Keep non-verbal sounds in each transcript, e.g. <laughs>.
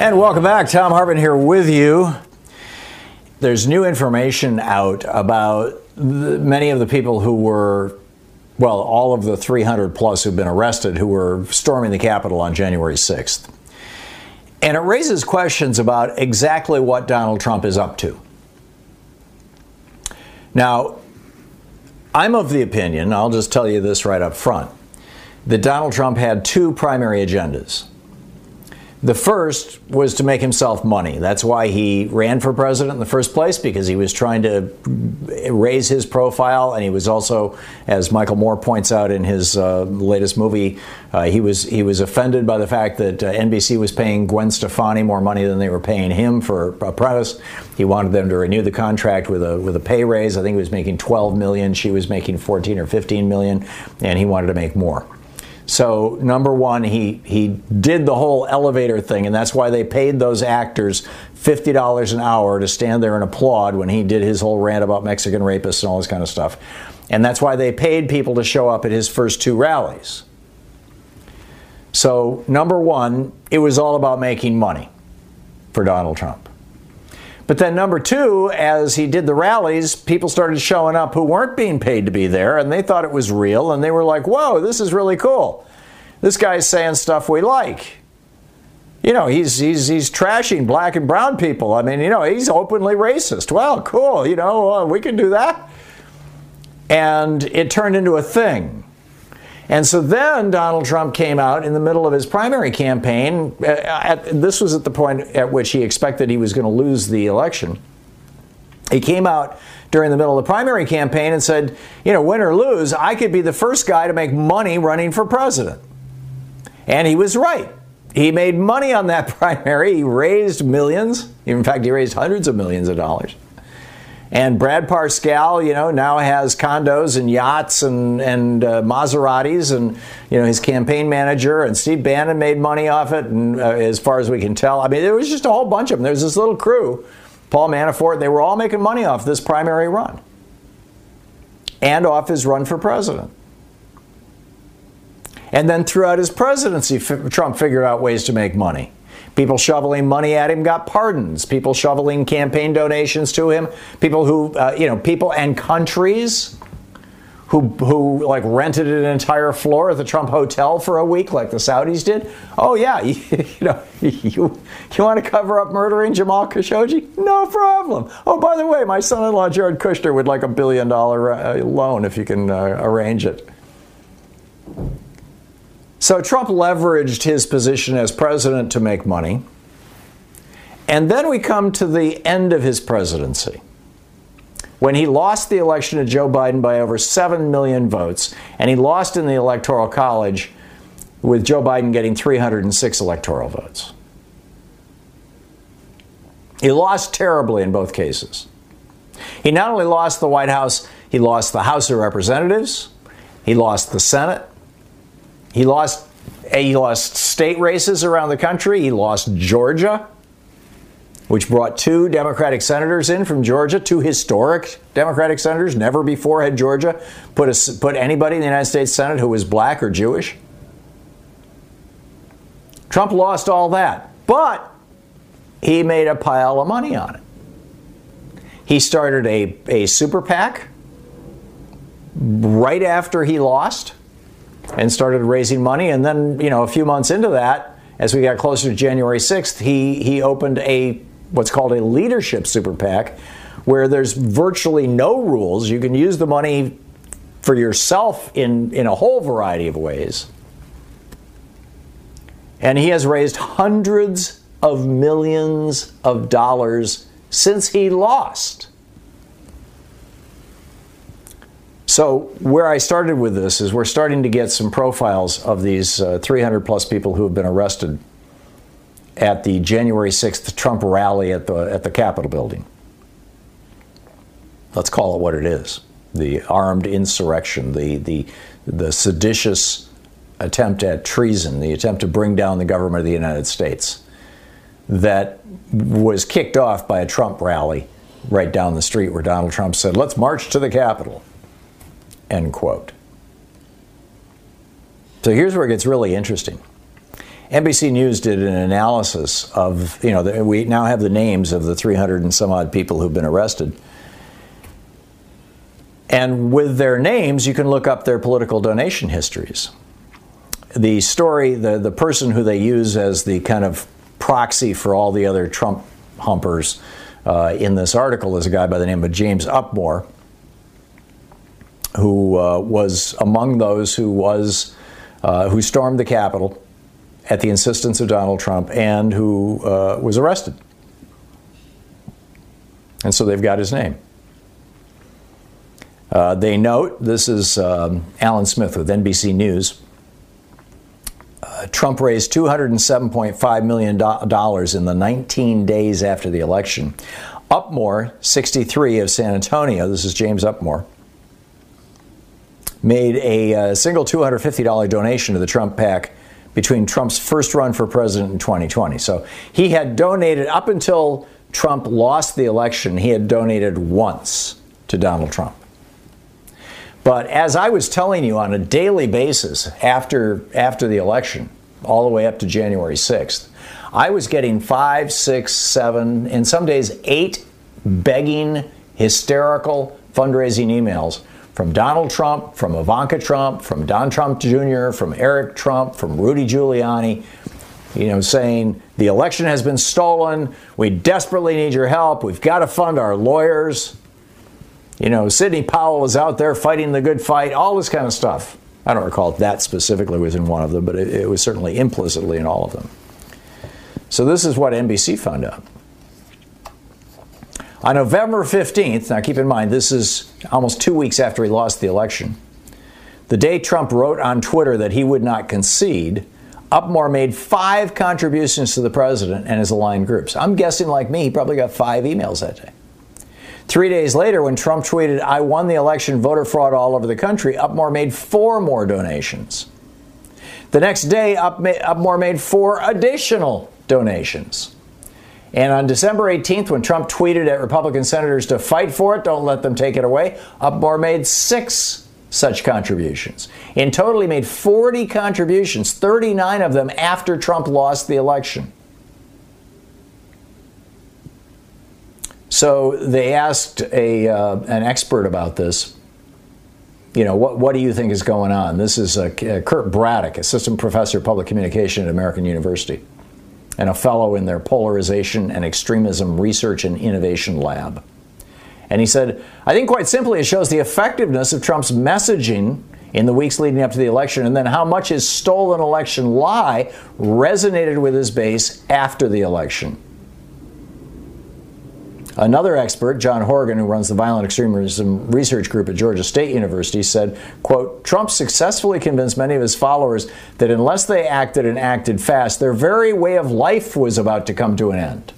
And welcome back. Thom Hartmann here with you. There's new information out about the, many of the people who were, well, all of the 300 plus who've been arrested who were storming the Capitol on January 6th. And it raises questions about exactly what Donald Trump is up to. Now, I'm of the opinion, I'll just tell you this right up front that Donald Trump had two primary agendas. The first was to make himself money. That's why he ran for president in the first place, because he was trying to raise his profile. And he was also, as Michael Moore points out in his uh, latest movie, uh, he was he was offended by the fact that uh, NBC was paying Gwen Stefani more money than they were paying him for Apprentice. He wanted them to renew the contract with a with a pay raise. I think he was making 12 million. She was making 14 or 15 million, and he wanted to make more. So number one, he he did the whole elevator thing, and that's why they paid those actors fifty dollars an hour to stand there and applaud when he did his whole rant about Mexican rapists and all this kind of stuff. And that's why they paid people to show up at his first two rallies. So number one, it was all about making money for Donald Trump. But then number two, as he did the rallies, people started showing up who weren't being paid to be there, and they thought it was real, and they were like, "Whoa, this is really cool. This guy's saying stuff we like." You know, he's he's he's trashing black and brown people. I mean, you know, he's openly racist. Well, cool. You know, uh, we can do that. And it turned into a thing. And so then Donald Trump came out in the middle of his primary campaign. Uh, at, this was at the point at which he expected he was going to lose the election. He came out during the middle of the primary campaign and said, you know, win or lose, I could be the first guy to make money running for president. And he was right. He made money on that <laughs> primary. He raised millions. In fact, he raised hundreds of millions of dollars. And Brad Parscale, you know, now has condos and yachts and and uh, Maseratis, and you know his campaign manager and Steve Bannon made money off it. And uh, as far as we can tell, I mean, there was just a whole bunch of them. There's this little crew, Paul Manafort. They were all making money off this primary run and off his run for president. And then throughout his presidency, Trump figured out ways to make money. People shoveling money at him got pardons. People shoveling campaign donations to him. People who, uh, you know, people and countries who, who like rented an entire floor at the Trump hotel for a week, like the Saudis did. Oh yeah, you, <laughs> you know, you, you want to cover up murdering Jamal Khashoggi? No problem. Oh, by the way, my son-in-law Jared Kushner would like a billion dollar uh, loan if you can uh, arrange it. So Trump leveraged his position as president to make money. And then we come to the end of his presidency when he lost the election to Joe Biden by over 7 million votes, and he lost in the Electoral College with Joe Biden getting 306 electoral votes. He lost terribly in both cases. He not only lost the White House, he lost the House of Representatives, he lost the Senate, he lost he lost state races around the country. He lost Georgia. which brought two Democratic senators in from Georgia, two historic Democratic senators. Never before had Georgia put, a, put anybody in the United States Senate who was black or Jewish. Trump lost all that, but he made a pile of money on it. He started a, a super PAC right after he lost and started raising money. And then, you know, a few months into that, as we got closer to January 6th, he, he opened a what's called a leadership super PAC, where there's virtually no rules. You can use the money for yourself in, in a whole variety of ways. And he has raised hundreds of millions of dollars since he lost. So, where I started with this is we're starting to get some profiles of these uh, 300 plus people who have been arrested at the January 6th Trump rally at the, at the Capitol building. Let's call it what it is the armed insurrection, the, the, the seditious attempt at treason, the attempt to bring down the government of the United States that was kicked off by a Trump rally right down the street where Donald Trump said, Let's march to the Capitol. End quote. So here's where it gets really interesting. NBC News did an analysis of, you know, we now have the names of the 300 and some odd people who've been arrested. And with their names, you can look up their political donation histories. The story, the, the person who they use as the kind of proxy for all the other Trump humpers uh, in this article is a guy by the name of James Upmore, who uh, was among those who was uh, who stormed the Capitol at the insistence of Donald Trump and who uh, was arrested. And so they've got his name. Uh, they note this is um, Allan Smith with NBC News. Uh, Trump raised $207.5 million in the 19 days after the election. Upmore, 63 of San Antonio, this is James Upmore, made a, uh, single $250 donation to the Trump PAC between Trump's first run for president in 2020. So he had donated up until Trump lost the election, he had donated once to Donald Trump. But as I was telling you on a daily basis after, after the election, all the way up to January 6th, I was getting five, six, seven, and some days eight begging, hysterical fundraising emails from Donald Trump, from Ivanka Trump, from Don Trump Jr., from Eric Trump, from Rudy Giuliani, you know, saying the election has been stolen. We desperately need your help. We've got to fund our lawyers. You know, Sidney Powell is out there fighting the good fight, all this kind of stuff. I don't recall that specifically was in one of them, but it, it was certainly implicitly in all of them. So, this is what NBC found out. On November 15th, now keep in mind, this is almost two weeks after he lost the election, the day Trump wrote on Twitter that he would not concede, Upmore made five contributions to the president and his aligned groups. I'm guessing, like me, he probably got five emails that day. Three days later, when Trump tweeted, I won the election, voter fraud all over the country, Upmore made four more donations. The next day, Upmore made four additional donations. And on December 18th, when Trump tweeted at Republican senators to fight for it, don't let them take it away, Upmore made six such contributions. In total, he made 40 contributions, 39 of them after Trump lost the election. So they asked a, uh, an expert about this. You know, what, what do you think is going on? This is uh, Kurt Braddock, assistant professor of public communication at American University and a fellow in their Polarization and Extremism Research and Innovation Lab. And he said, I think quite simply it shows the effectiveness of Trump's messaging in the weeks leading up to the election, and then how much his stolen election lie resonated with his base after the election. Another expert, John Horgan, who runs the Violent Extremism Research Group at Georgia State University, said, quote, Trump successfully convinced many of his followers that unless they acted and acted fast, their very way of life was about to come to an end,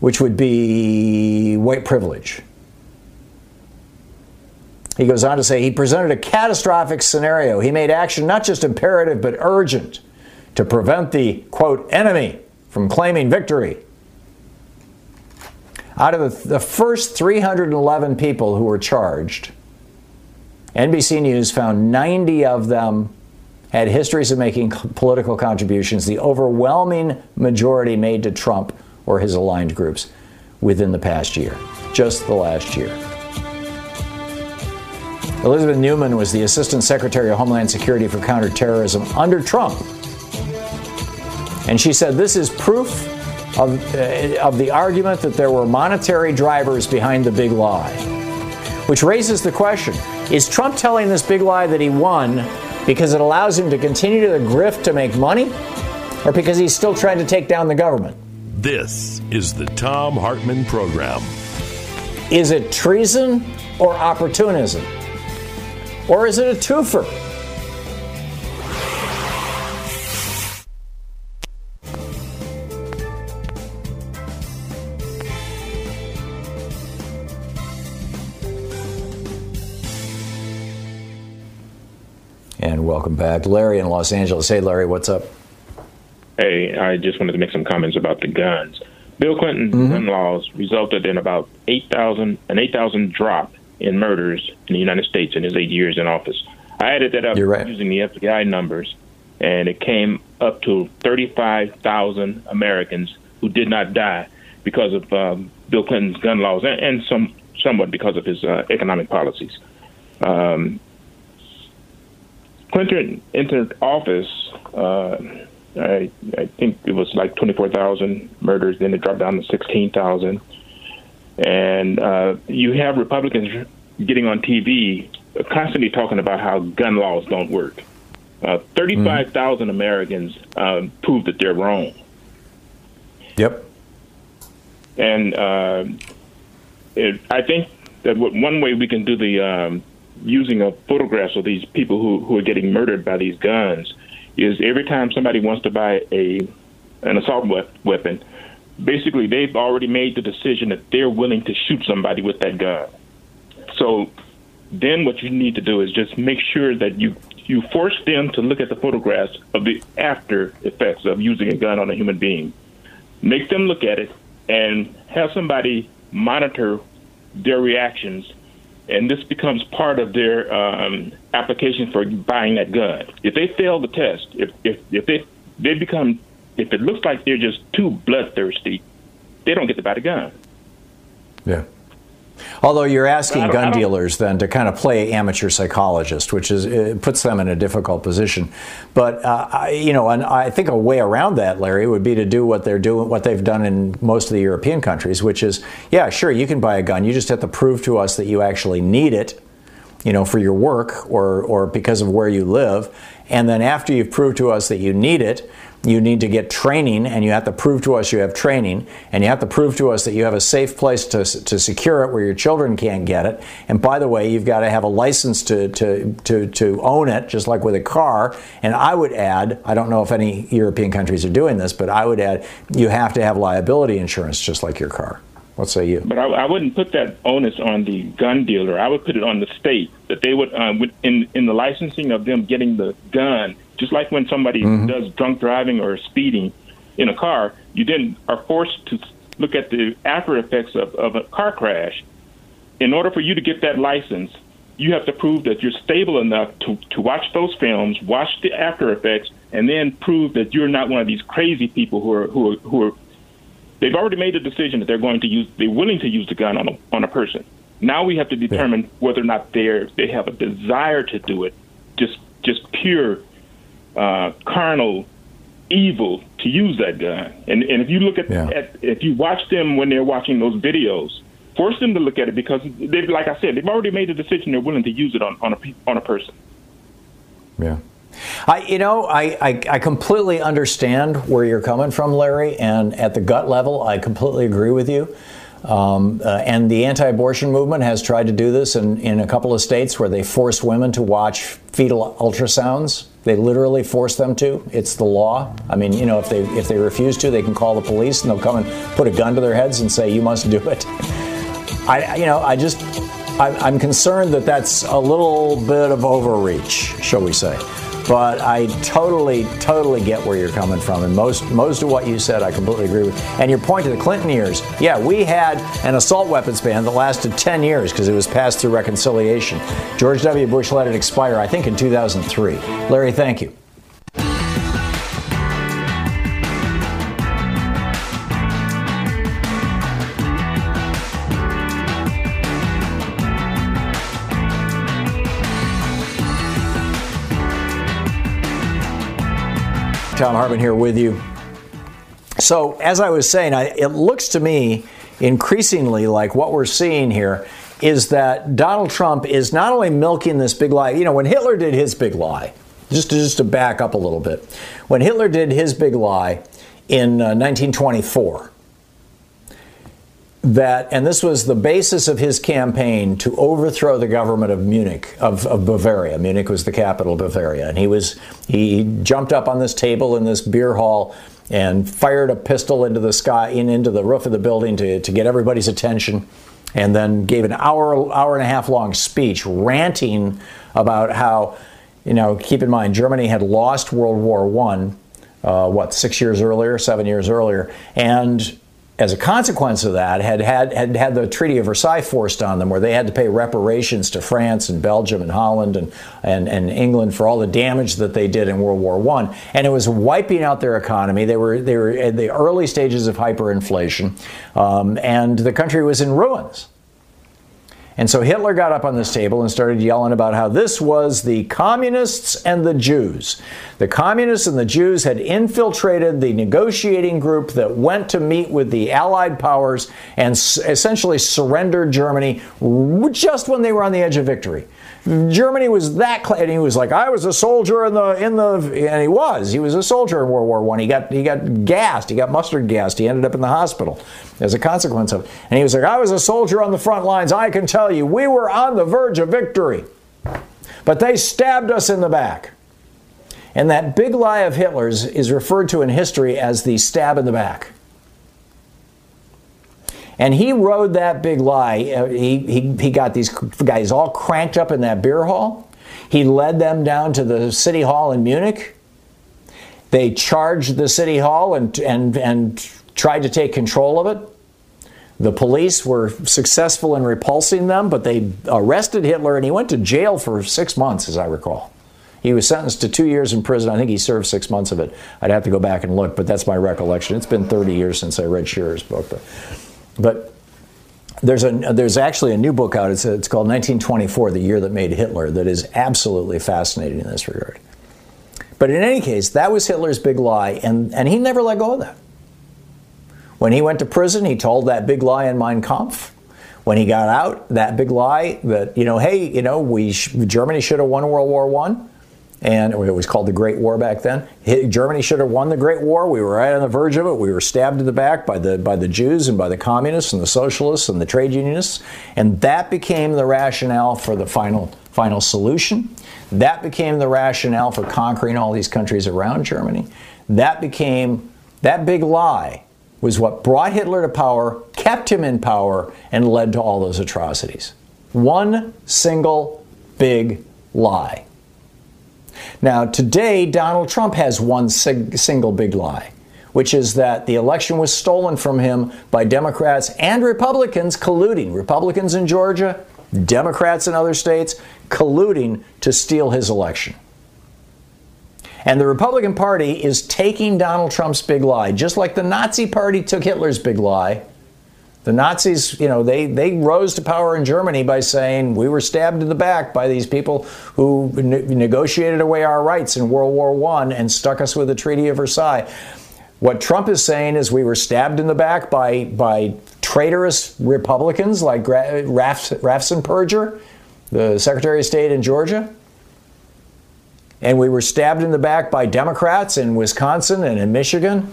which would be white privilege. He goes on to say he presented a catastrophic scenario. He made action not just imperative but urgent to prevent the, quote, enemy from claiming victory. Out of the, first 311 people who were charged, NBC News found 90 of them had histories of making political contributions, the overwhelming majority made to Trump or his aligned groups within the past year, just the last year. Elizabeth Neumann was the Assistant Secretary of Homeland Security for Counterterrorism under Trump. And she said this is proof of, uh, of the argument that there were monetary drivers behind the big lie. Which raises the question is Trump telling this big lie that he won because it allows him to continue to grift to make money, or because he's still trying to take down the government? This is the Thom Hartmann Program. Is it treason or opportunism? Or is it a twofer? Welcome back. Larry in Los Angeles. Hey, Larry, what's up? Hey, I just wanted to make some comments about the guns. Bill Clinton's mm-hmm. gun laws resulted in about 8,000, an 8,000 drop in murders in the United States in his eight years in office. I added that up right. using the FBI numbers, and it came up to 35,000 Americans who did not die because of um, Bill Clinton's gun laws and, and some somewhat because of his uh, economic policies. Um, Clinton entered office. Uh, I, I think it was like 24,000 murders. Then it dropped down to 16,000. And uh, you have Republicans getting on TV constantly talking about how gun laws don't work. Uh, 35,000 mm Americans um, prove that they're wrong. Yep. And uh, it, I think that one way we can do the um, using of photographs of these people who, who are getting murdered by these guns is every time somebody wants to buy a an assault weapon, basically they've already made the decision that they're willing to shoot somebody with that gun. So then what you need to do is just make sure that you you force them to look at the photographs of the after effects of using a gun on a human being. Make them look at it and have somebody monitor their reactions and this becomes part of their um, application for buying that gun. If they fail the test, if if if they they become if it looks like they're just too bloodthirsty, they don't get to buy the gun. Yeah. Although you're asking gun dealers then to kind of play amateur psychologist, which is it puts them in a difficult position. But uh, I, you know, and I think a way around that, Larry, would be to do what they're doing, what they've done in most of the European countries, which is, yeah, sure, you can buy a gun. You just have to prove to us that you actually need it, you know, for your work or or because of where you live. And then after you've proved to us that you need it, you need to get training and you have to prove to us you have training and you have to prove to us that you have a safe place to, to secure it where your children can't get it and by the way you've got to have a license to, to, to, to own it just like with a car and i would add i don't know if any european countries are doing this but i would add you have to have liability insurance just like your car what say you? But I, I, wouldn't put that onus on the gun dealer. I would put it on the state that they would, uh, in in the licensing of them getting the gun, just like when somebody mm-hmm. does drunk driving or speeding in a car, you then are forced to look at the after effects of, of a car crash. In order for you to get that license, you have to prove that you're stable enough to, to watch those films, watch the after effects, and then prove that you're not one of these crazy people who are who are who are. They've already made a decision that they're going to use. They're willing to use the gun on a on a person. Now we have to determine yeah. whether or not they they have a desire to do it, just just pure uh, carnal evil to use that gun. And and if you look at, yeah. at if you watch them when they're watching those videos, force them to look at it because they've like I said, they've already made a decision they're willing to use it on, on a on a person. Yeah. I, you know, I, I, I, completely understand where you're coming from, Larry, and at the gut level, I completely agree with you. Um, uh, and the anti abortion movement has tried to do this in, in a couple of states where they force women to watch fetal ultrasounds. They literally force them to. It's the law. I mean, you know, if they if they refuse to, they can call the police and they'll come and put a gun to their heads and say, "You must do it." <laughs> I, you know, I just, I'm concerned that that's a little bit of overreach, shall we say. But I totally, totally get where you're coming from. And most, most of what you said, I completely agree with. And your point to the Clinton years, yeah, we had an assault weapons ban that lasted 10 years because it was passed through reconciliation. George W. Bush let it expire, I think, in 2003. Larry, thank you. Thom Hartmann here with you. So, as I was saying, I, it looks to me increasingly like what we're seeing here is that Donald Trump is not only milking this big lie. You know, when Hitler did his big lie, just to, just to back up a little bit, when Hitler did his big lie in uh, 1924, that, and this was the basis of his campaign to overthrow the government of Munich, of, of, Bavaria. Munich was the capital of Bavaria. And he was, he jumped up on this table in this beer hall and fired a pistol into the sky, in, into the roof of the building to, to get everybody's attention. And then gave an hour, hour and a half long speech ranting about how, you know, keep in mind, Germany had lost World War One, uh, what, six years earlier, seven years earlier. And as a consequence of that, had had, had had the Treaty of Versailles forced on them, where they had to pay reparations to France and Belgium and Holland and, and, and England for all the damage that they did in World War One, and it was wiping out their economy. They were they were at the early stages of hyperinflation, um, and the country was in ruins. And so Hitler got up on this table and started yelling about how this was the communists and the Jews. The communists and the Jews had infiltrated the negotiating group that went to meet with the Allied powers and essentially surrendered Germany just when they were on the edge of victory. Germany was that, cl- and he was like, "I was a soldier in the in the," and he was. He was a soldier in World War One. He got he got gassed. He got mustard gassed. He ended up in the hospital as a consequence of it. And he was like, "I was a soldier on the front lines. I can tell you, we were on the verge of victory, but they stabbed us in the back." And that big lie of Hitler's is referred to in history as the stab in the back. And he rode that big lie. Uh, he, he, he got these guys all cranked up in that beer hall. He led them down to the city hall in Munich. They charged the city hall and, and, and tried to take control of it. The police were successful in repulsing them, but they arrested Hitler and he went to jail for six months, as I recall. He was sentenced to two years in prison. I think he served six months of it. I'd have to go back and look, but that's my recollection. It's been 30 years since I read Shirer's book. But but there's a there's actually a new book out. It's, it's called 1924, the year that made Hitler. That is absolutely fascinating in this regard. But in any case, that was Hitler's big lie, and, and he never let go of that. When he went to prison, he told that big lie in Mein Kampf. When he got out, that big lie that you know, hey, you know, we Germany should have won World War One and it was called the Great War back then. Germany should have won the Great War. We were right on the verge of it. We were stabbed in the back by the by the Jews and by the communists and the socialists and the trade unionists, and that became the rationale for the final final solution. That became the rationale for conquering all these countries around Germany. That became that big lie was what brought Hitler to power, kept him in power, and led to all those atrocities. One single big lie. Now, today, Donald Trump has one sig- single big lie, which is that the election was stolen from him by Democrats and Republicans colluding. Republicans in Georgia, Democrats in other states colluding to steal his election. And the Republican Party is taking Donald Trump's big lie, just like the Nazi Party took Hitler's big lie the Nazis, you know, they, they rose to power in Germany by saying we were stabbed in the back by these people who ne- negotiated away our rights in World War I and stuck us with the Treaty of Versailles. What Trump is saying is we were stabbed in the back by, by traitorous Republicans like Gra- Raffensperger, the Secretary of State in Georgia. And we were stabbed in the back by Democrats in Wisconsin and in Michigan.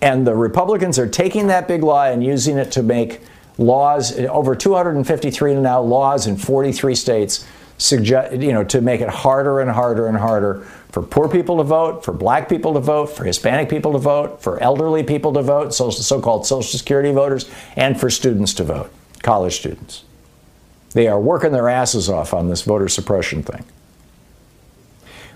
And the Republicans are taking that big lie and using it to make laws, over 253 now laws in 43 states, suggest, you know, to make it harder and harder and harder for poor people to vote, for black people to vote, for Hispanic people to vote, for elderly people to vote, so called Social Security voters, and for students to vote, college students. They are working their asses off on this voter suppression thing.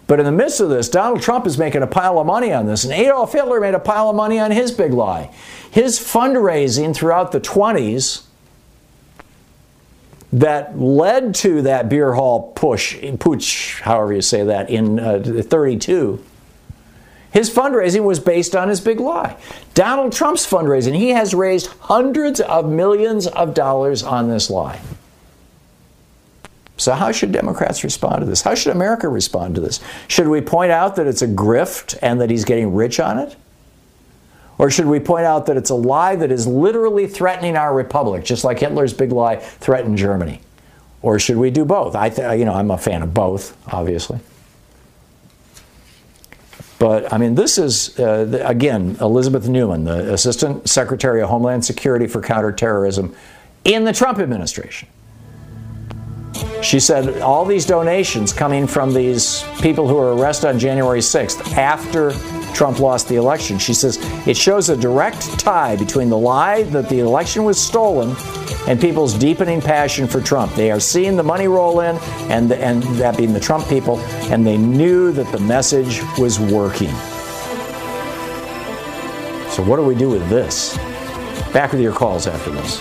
But in the midst of this, Donald Trump is making a pile of money on this, and Adolf Hitler made a pile of money on his big lie. His fundraising throughout the 20s that led to that beer hall push, putsch, however you say that, in uh, 32, his fundraising was based on his big lie. Donald Trump's fundraising, he has raised hundreds of millions of dollars on this lie. So, how should Democrats respond to this? How should America respond to this? Should we point out that it's a grift and that he's getting rich on it? Or should we point out that it's a lie that is literally threatening our republic, just like Hitler's big lie threatened Germany? Or should we do both? I, th- you know, I'm a fan of both, obviously. But I mean, this is, uh, again, Elizabeth Neumann, the Assistant Secretary of Homeland Security for Counterterrorism in the Trump administration. She said all these donations coming from these people who were arrested on January 6th after Trump lost the election. She says it shows a direct tie between the lie that the election was stolen and people's deepening passion for Trump. They are seeing the money roll in, and, and that being the Trump people, and they knew that the message was working. So, what do we do with this? Back with your calls after this.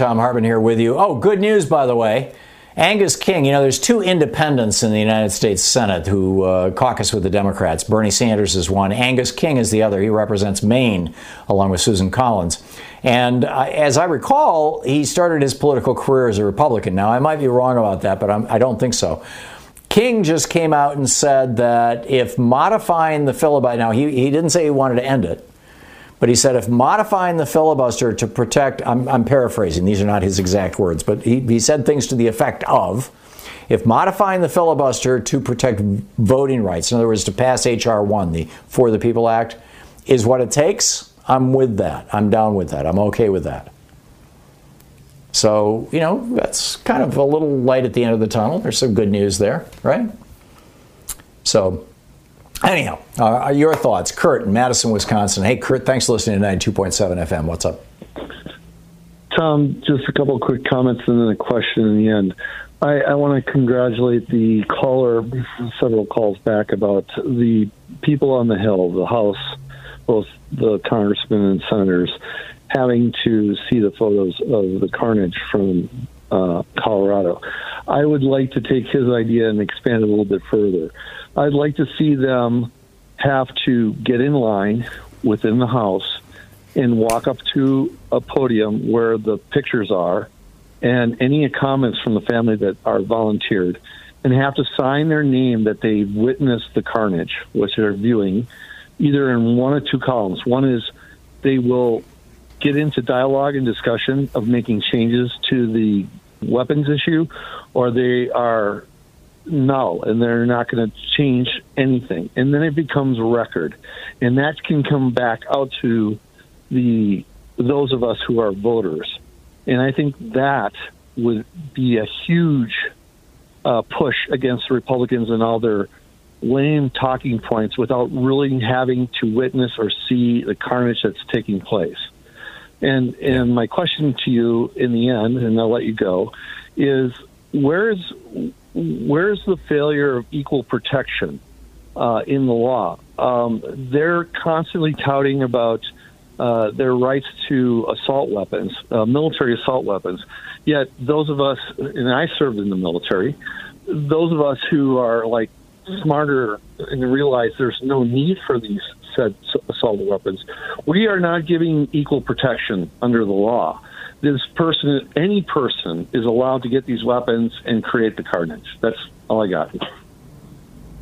Thom Hartmann here with you. Oh, good news, by the way. Angus King, you know, there's two independents in the United States Senate who uh, caucus with the Democrats. Bernie Sanders is one, Angus King is the other. He represents Maine along with Susan Collins. And uh, as I recall, he started his political career as a Republican. Now, I might be wrong about that, but I'm, I do not think so. King just came out and said that if modifying the filibuster, now he, he didn't say he wanted to end it, but he said if modifying the filibuster to protect, I'm, I'm paraphrasing, these are not his exact words, but he, he said things to the effect of if modifying the filibuster to protect voting rights, in other words, to pass H.R. 1, the For the People Act, is what it takes, I'm with that. I'm down with that. I'm okay with that. So, you know, that's kind of a little light at the end of the tunnel. There's some good news there, right? So, Anyhow, uh, your thoughts. Kurt in Madison, Wisconsin. Hey, Kurt, thanks for listening to 92.7 FM. What's up? Tom, just a couple of quick comments and then a question in the end. I, I want to congratulate the caller several calls back about the people on the Hill, the House, both the congressmen and senators, having to see the photos of the carnage from uh, Colorado. I would like to take his idea and expand it a little bit further. I'd like to see them have to get in line within the House and walk up to a podium where the pictures are and any comments from the family that are volunteered and have to sign their name that they witnessed the carnage, which they're viewing, either in one or two columns. One is they will get into dialogue and discussion of making changes to the weapons issue, or they are null and they're not going to change anything. And then it becomes record. And that can come back out to the those of us who are voters. And I think that would be a huge uh, push against the Republicans and all their lame talking points without really having to witness or see the carnage that's taking place. And and my question to you in the end, and I'll let you go, is where's where's the failure of equal protection uh, in the law? Um, they're constantly touting about uh, their rights to assault weapons, uh, military assault weapons. Yet those of us, and I served in the military, those of us who are like smarter and realize there's no need for these said assault weapons, we are not giving equal protection under the law. This person, any person, is allowed to get these weapons and create the carnage. That's all I got.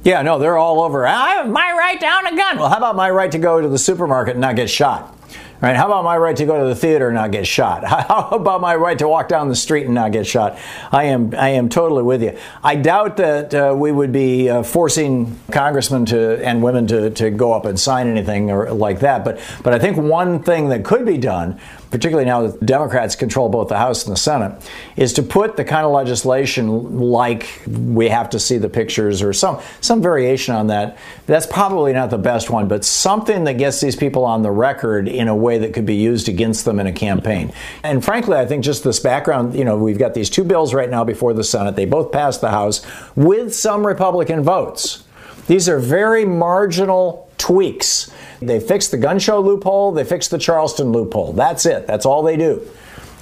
Yeah, no, they're all over. I have my right to own a gun. Well, how about my right to go to the supermarket and not get shot? Right? How about my right to go to the theater and not get shot? <laughs> How about my right to walk down the street and not get shot? I am I am totally with you. I doubt that uh, we would be uh, forcing congressmen to and women to, to go up and sign anything or like that. But but I think one thing that could be done particularly now that Democrats control both the House and the Senate, is to put the kind of legislation like we have to see the pictures or some some variation on that. That's probably not the best one, but something that gets these people on the record in a way that could be used against them in a campaign. And frankly, I think just this background, you know, we've got these two bills right now before the Senate. They both passed the House with some Republican votes. These are very marginal tweaks they fixed the gun show loophole, they fixed the Charleston loophole. That's it. That's all they do.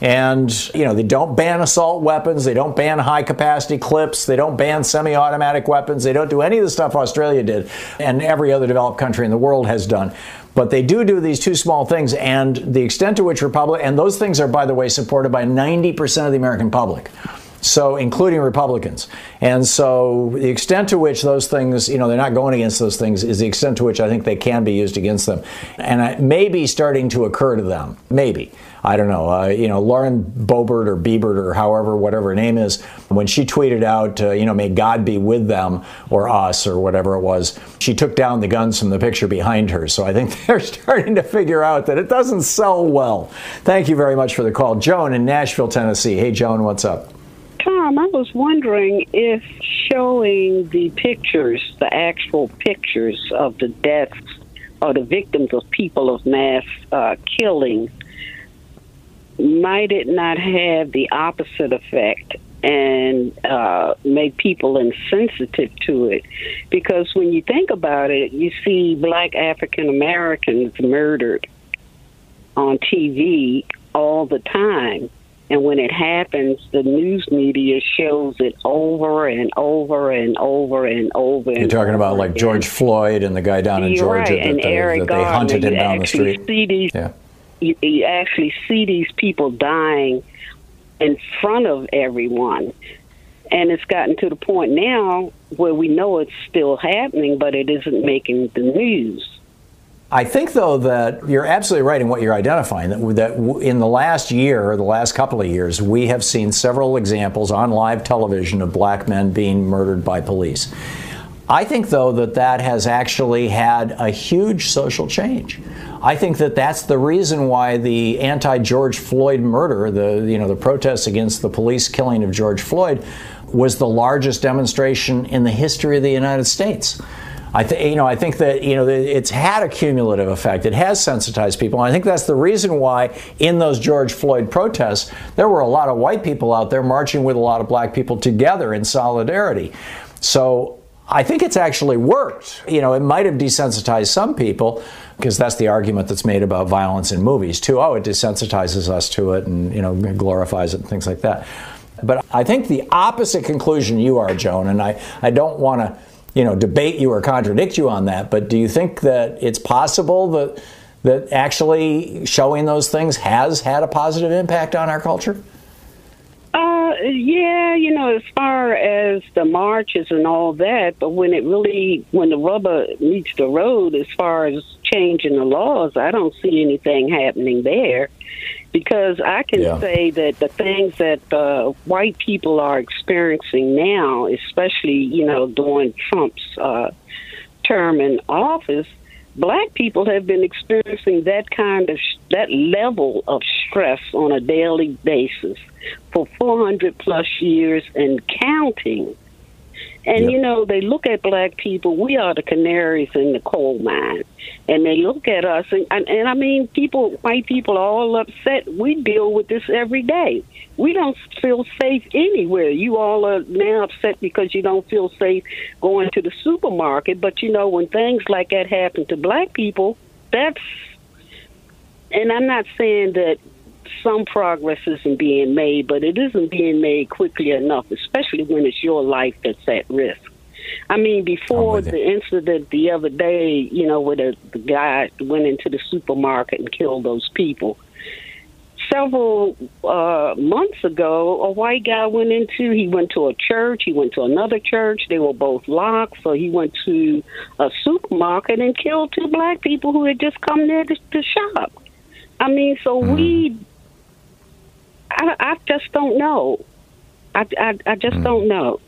And, you know, they don't ban assault weapons, they don't ban high capacity clips, they don't ban semi automatic weapons, they don't do any of the stuff Australia did and every other developed country in the world has done. But they do do these two small things, and the extent to which Republic, and those things are, by the way, supported by 90% of the American public so including Republicans. And so the extent to which those things, you know, they're not going against those things is the extent to which I think they can be used against them. And it may be starting to occur to them. Maybe. I don't know. Uh, you know, Lauren Boebert or Biebert or however, whatever her name is, when she tweeted out, uh, you know, may God be with them or us or whatever it was, she took down the guns from the picture behind her. So I think <laughs> they're starting to figure out that it doesn't sell well. Thank you very much for the call. Joan in Nashville, Tennessee. Hey, Joan, what's up? Tom, I was wondering if showing the pictures, the actual pictures of the deaths or the victims of people of mass uh, killing, might it not have the opposite effect and uh, make people insensitive to it? Because when you think about it, you see black African Americans murdered on TV all the time and when it happens, the news media shows it over and over and over and over. You're talking about like George Floyd and the guy down in Georgia right. that, they, Eric that they hunted him down the street. These, yeah. you, you actually see these people dying in front of everyone. And it's gotten to the point now where we know it's still happening, but it isn't making the news. I think, though, that you're absolutely right in what you're identifying. That, that in the last year, the last couple of years, we have seen several examples on live television of black men being murdered by police. I think, though, that that has actually had a huge social change. I think that that's the reason why the anti-George Floyd murder, the you know the protests against the police killing of George Floyd, was the largest demonstration in the history of the United States. I think you know I think that you know it's had a cumulative effect. It has sensitized people. And I think that's the reason why in those George Floyd protests there were a lot of white people out there marching with a lot of black people together in solidarity. So I think it's actually worked. You know, it might have desensitized some people because that's the argument that's made about violence in movies too. Oh, it desensitizes us to it and you know glorifies it and things like that. But I think the opposite conclusion you are, Joan, and I, I don't want to you know, debate you or contradict you on that, but do you think that it's possible that that actually showing those things has had a positive impact on our culture? Uh, yeah, you know, as far as the marches and all that, but when it really, when the rubber meets the road, as far as changing the laws, I don't see anything happening there. Because I can Yeah. say that the things that uh, white people are experiencing now, especially, you know, during Trump's uh, term in office, black people have been experiencing that kind of that level of stress on a daily basis for 400 plus years and counting. And Yep. you know, they look at black people. We are the canaries in the coal mine, and they look at us. And, and, and I mean, people, white people, are all upset. We deal with this every day. We don't feel safe anywhere. You all are now upset because you don't feel safe going to the supermarket. But you know, when things like that happen to black people, that's. And I'm not saying that some progress isn't being made, but it isn't being made quickly enough, especially when it's your life that's at risk. I mean, before the incident the other day, you know, where the, the guy went into the supermarket and killed those people. Several uh, months ago, a white guy went into. He went to a church. He went to another church. They were both locked. So he went to a supermarket and killed two black people who had just come there to, to shop. I mean, so we. I, I just don't know. I, I, I just hmm. don't know.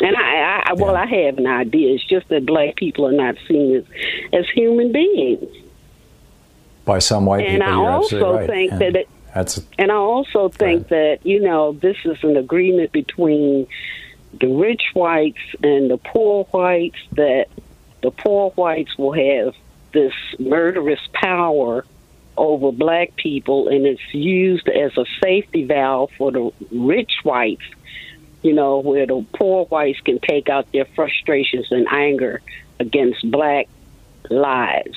And I, I, well, I have an idea. It's just that black people are not seen as, as human beings. By some white people. And people, I also right. think And that it- that's And I also think that, you know, this is an agreement between the rich whites and the poor whites that the poor whites will have this murderous power over black people and it's used as a safety valve for the rich whites, you know, where the poor whites can take out their frustrations and anger against black lives.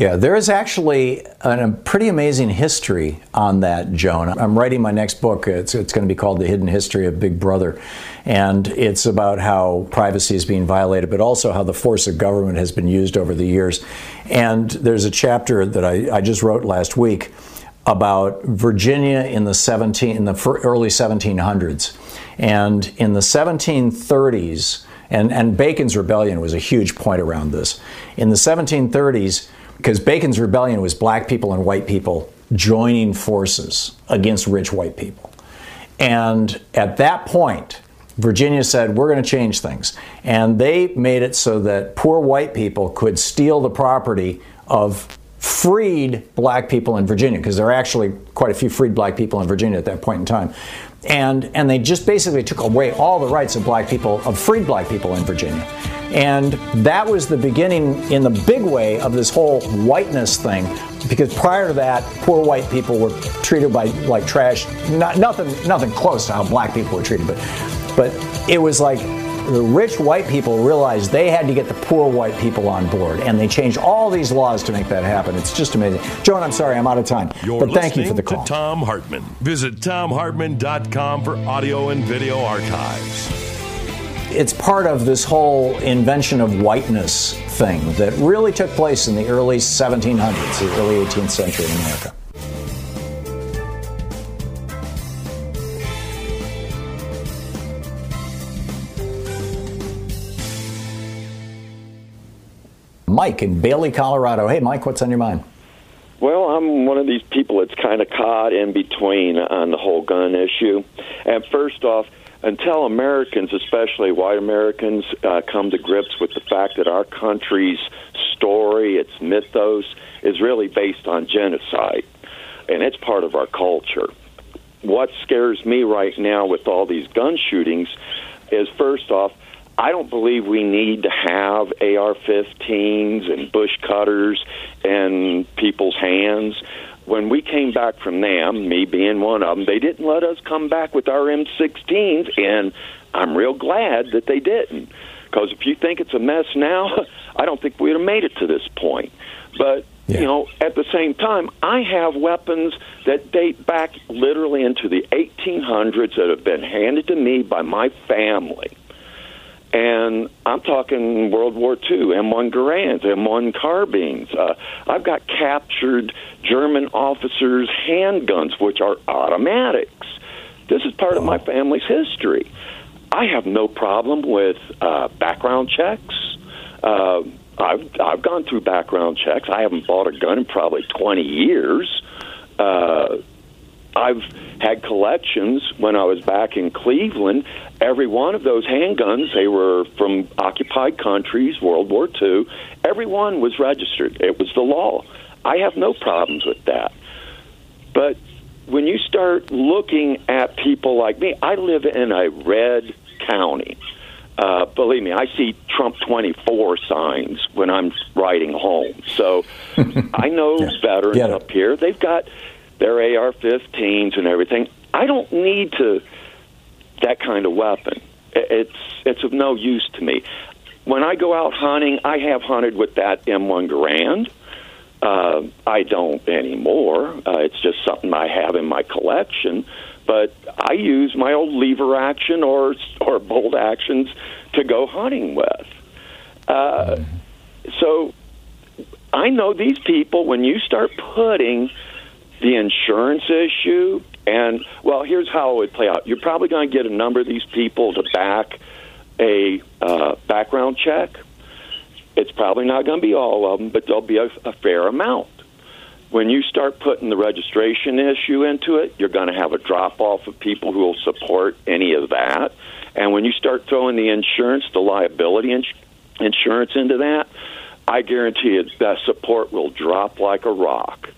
Yeah, there is actually an, a pretty amazing history on that, Joan. I'm writing my next book. It's, it's going to be called The Hidden History of Big Brother. And it's about how privacy is being violated, but also how the force of government has been used over the years. And there's a chapter that I, I just wrote last week about Virginia in the 17 in the early 1700s. And in the 1730s, and, and Bacon's rebellion was a huge point around this. In the 1730s, because Bacon's rebellion was black people and white people joining forces against rich white people. And at that point, Virginia said, We're going to change things. And they made it so that poor white people could steal the property of freed black people in Virginia, because there are actually quite a few freed black people in Virginia at that point in time. And, and they just basically took away all the rights of black people, of freed black people in Virginia. And that was the beginning, in the big way, of this whole whiteness thing. Because prior to that, poor white people were treated by like trash. Not, nothing, nothing close to how black people were treated, but, but it was like the rich white people realized they had to get the poor white people on board, and they changed all these laws to make that happen. It's just amazing. Joan, I'm sorry, I'm out of time, You're but thank you for the call. to Thom Hartmann. Visit thomhartmann.com for audio and video archives. It's part of this whole invention of whiteness thing that really took place in the early 1700s, the early 18th century in America. Mike in Bailey, Colorado. Hey, Mike, what's on your mind? Well, I'm one of these people that's kind of caught in between on the whole gun issue. And first off, until Americans, especially white Americans, uh, come to grips with the fact that our country's story, its mythos, is really based on genocide, and it's part of our culture. What scares me right now with all these gun shootings is first off, I don't believe we need to have AR 15s and bush cutters in people's hands. When we came back from them, me being one of them, they didn't let us come back with our M16s, and I'm real glad that they didn't. Because if you think it's a mess now, <laughs> I don't think we'd have made it to this point. But you know, at the same time, I have weapons that date back literally into the 1800s that have been handed to me by my family. And I'm talking World War II, M1 Garands, M1 carbines. Uh, I've got captured German officers' handguns, which are automatics. This is part of my family's history. I have no problem with uh, background checks. Uh, I've I've gone through background checks. I haven't bought a gun in probably 20 years. Uh, I've had collections when I was back in Cleveland. Every one of those handguns, they were from occupied countries, World War II. Every one was registered. It was the law. I have no problems with that. But when you start looking at people like me, I live in a red county. Uh, believe me, I see Trump 24 signs when I'm riding home. So <laughs> I know Yeah. veterans up here. They've got their AR-15s and everything. I don't need to that kind of weapon. It's it's of no use to me. When I go out hunting, I have hunted with that M1 Garand. Uh, I don't anymore. Uh, it's just something I have in my collection. But I use my old lever action or or bolt actions to go hunting with. Uh, so I know these people. When you start putting the insurance issue, and well, here's how it would play out. You're probably going to get a number of these people to back a uh, background check. It's probably not going to be all of them, but there'll be a, a fair amount. When you start putting the registration issue into it, you're going to have a drop off of people who will support any of that. And when you start throwing the insurance, the liability ins- insurance into that, I guarantee you that support will drop like a rock.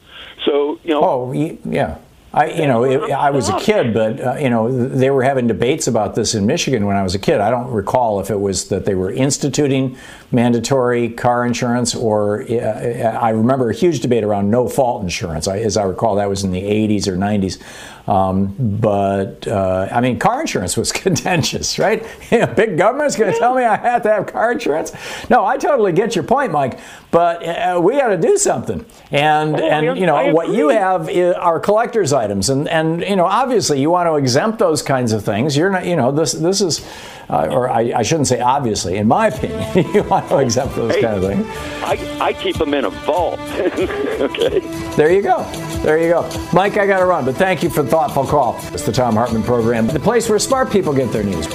So, you know, Oh, yeah. I, you know, it, I was a kid, but uh, you know, they were having debates about this in Michigan when I was a kid. I don't recall if it was that they were instituting mandatory car insurance, or uh, I remember a huge debate around no fault insurance. I, as I recall, that was in the 80s or 90s. Um, but uh, I mean, car insurance was <laughs> contentious, right? You know, big government's going to tell me I have to have car insurance. No, I totally get your point, Mike. But uh, we got to do something. And and you know what you have are collector's items, and and you know obviously you want to exempt those kinds of things. You're not, you know, this this is, uh, or I, I shouldn't say obviously, in my <laughs> opinion, you want to exempt those Hey. kind of things. I, I keep them in a vault. <laughs> okay. There you go. There you go. Mike, I got to run, but thank you for the thoughtful call. It's the Thom Hartmann program, the place where smart people get their news.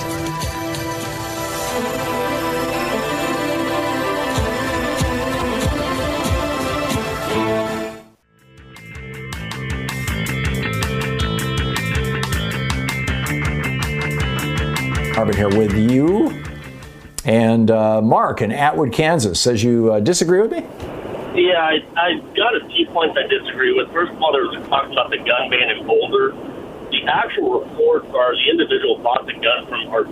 Hartmann here with you. And uh, Mark in Atwood, Kansas says you uh, disagree with me? Yeah, I, I got a few points I disagree with. First of all, there was a talk about the gun ban in Boulder. The actual reports are the individual bought the gun from our,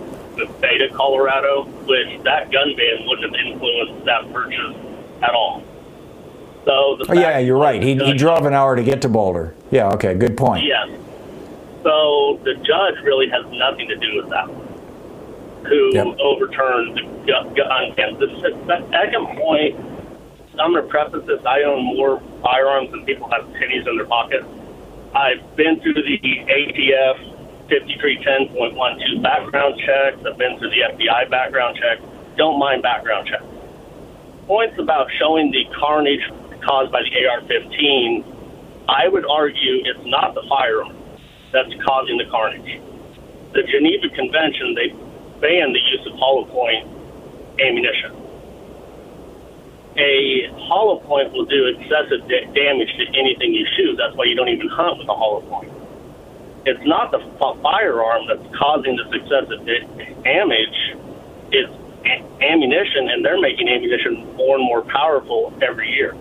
Beta, Colorado, which that gun ban wouldn't have influenced that purchase at all. So the Oh, yeah, you're right. He, he drove an hour to get to Boulder. Yeah, okay, good point. Yes. So the judge really has nothing to do with that. Who Yep. overturned the gun ban? The second point, I'm going to preface this: I own more firearms than people have pennies in their pockets. I've been through the ATF 5310.12 background checks. I've been through the FBI background check. Don't mind background checks. Points about showing the carnage caused by the AR-15. I would argue it's not the firearm that's causing the carnage. The Geneva Convention, they banned the use of hollow point ammunition. A hollow point will do excessive da- damage to anything you shoot. That's why you don't even hunt with a hollow point. It's not the f- firearm that's causing this excessive da- damage. It's a- ammunition, and they're making ammunition more and more powerful every year.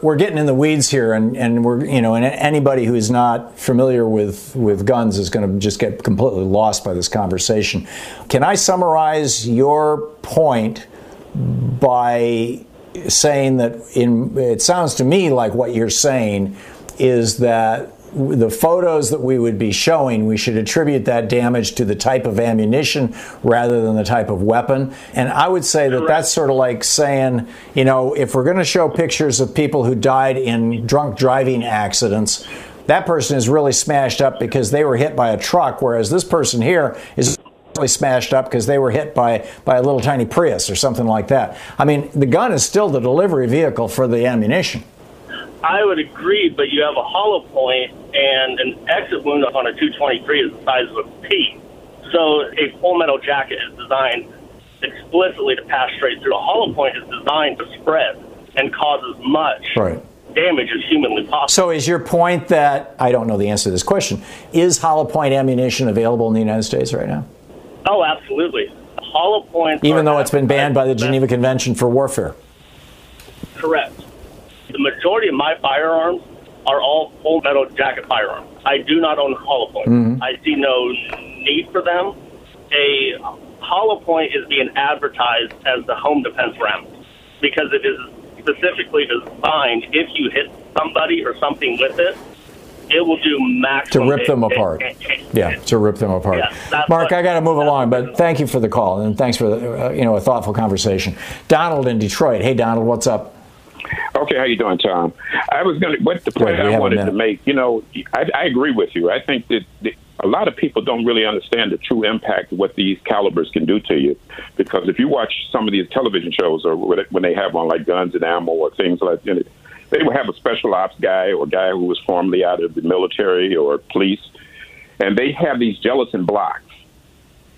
We're getting in the weeds here, and, and we're you know, and anybody who's not familiar with with guns is going to just get completely lost by this conversation. Can I summarize your point by saying that in it sounds to me like what you're saying is that the photos that we would be showing, we should attribute that damage to the type of ammunition rather than the type of weapon. And I would say that that's sort of like saying, you know, if we're going to show pictures of people who died in drunk driving accidents, that person is really smashed up because they were hit by a truck, whereas this person here is smashed up because they were hit by, by a little tiny Prius or something like that. I mean, the gun is still the delivery vehicle for the ammunition. I would agree, but you have a hollow point and an exit wound on a 223 is the size of a pea. So a full metal jacket is designed explicitly to pass straight through. A hollow point is designed to spread and cause as much right. damage as humanly possible. So is your point that I don't know the answer to this question? Is hollow point ammunition available in the United States right now? Oh, absolutely. Hollow points, even though it's been banned by the Geneva Convention for Warfare. Correct. The majority of my firearms are all full metal jacket firearms. I do not own hollow points. Mm-hmm. I see no need for them. A hollow point is being advertised as the home defense round because it is specifically designed if you hit somebody or something with it, it will do To maximum rip them hit- apart. hit- <laughs> hit- Yeah, to rip them apart. Yeah, Mark, what- I got to move along, but thank you for the call and thanks for the, uh, you know a thoughtful conversation. Donald in Detroit. Hey, Donald, what's up? Okay, how you doing, Tom? I was going to. What the point Good, I wanted to make, you know, I, I agree with you. I think that, that a lot of people don't really understand the true impact of what these calibers can do to you, because if you watch some of these television shows or when when they have on like guns and ammo or things like that, they would have a special ops guy or guy who was formerly out of the military or police, and they have these gelatin blocks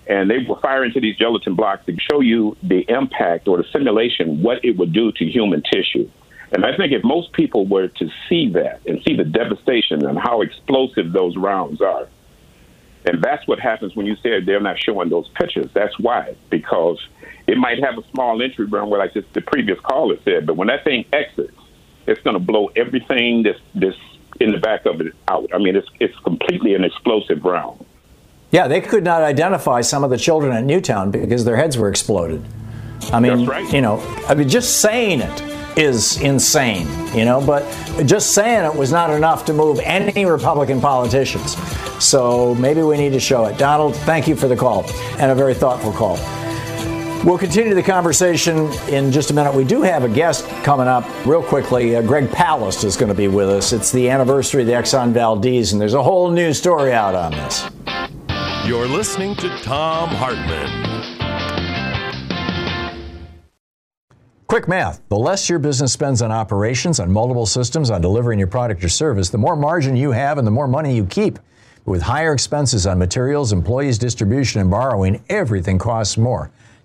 and they will fire into these gelatin blocks to show you the impact or the simulation, what it would do to human tissue. And I think if most people were to see that and see the devastation and how explosive those rounds are, and that's what happens when you say they're not showing those pictures. That's why, because it might have a small entry round, like just the previous caller said, but when that thing exits, it's going to blow everything that's, that's in the back of it out. I mean, it's, it's completely an explosive round. Yeah, they could not identify some of the children at Newtown because their heads were exploded. I mean, right. you know, I mean, just saying it is insane, you know, but just saying it was not enough to move any Republican politicians. So maybe we need to show it. Donald, thank you for the call and a very thoughtful call. We'll continue the conversation in just a minute. We do have a guest coming up real quickly. Uh, Greg Palast is going to be with us. It's the anniversary of the Exxon Valdez, and there's a whole new story out on this. You're listening to Thom Hartmann. Quick math. The less your business spends on operations, on multiple systems, on delivering your product or service, the more margin you have and the more money you keep. With higher expenses on materials, employees, distribution, and borrowing, everything costs more.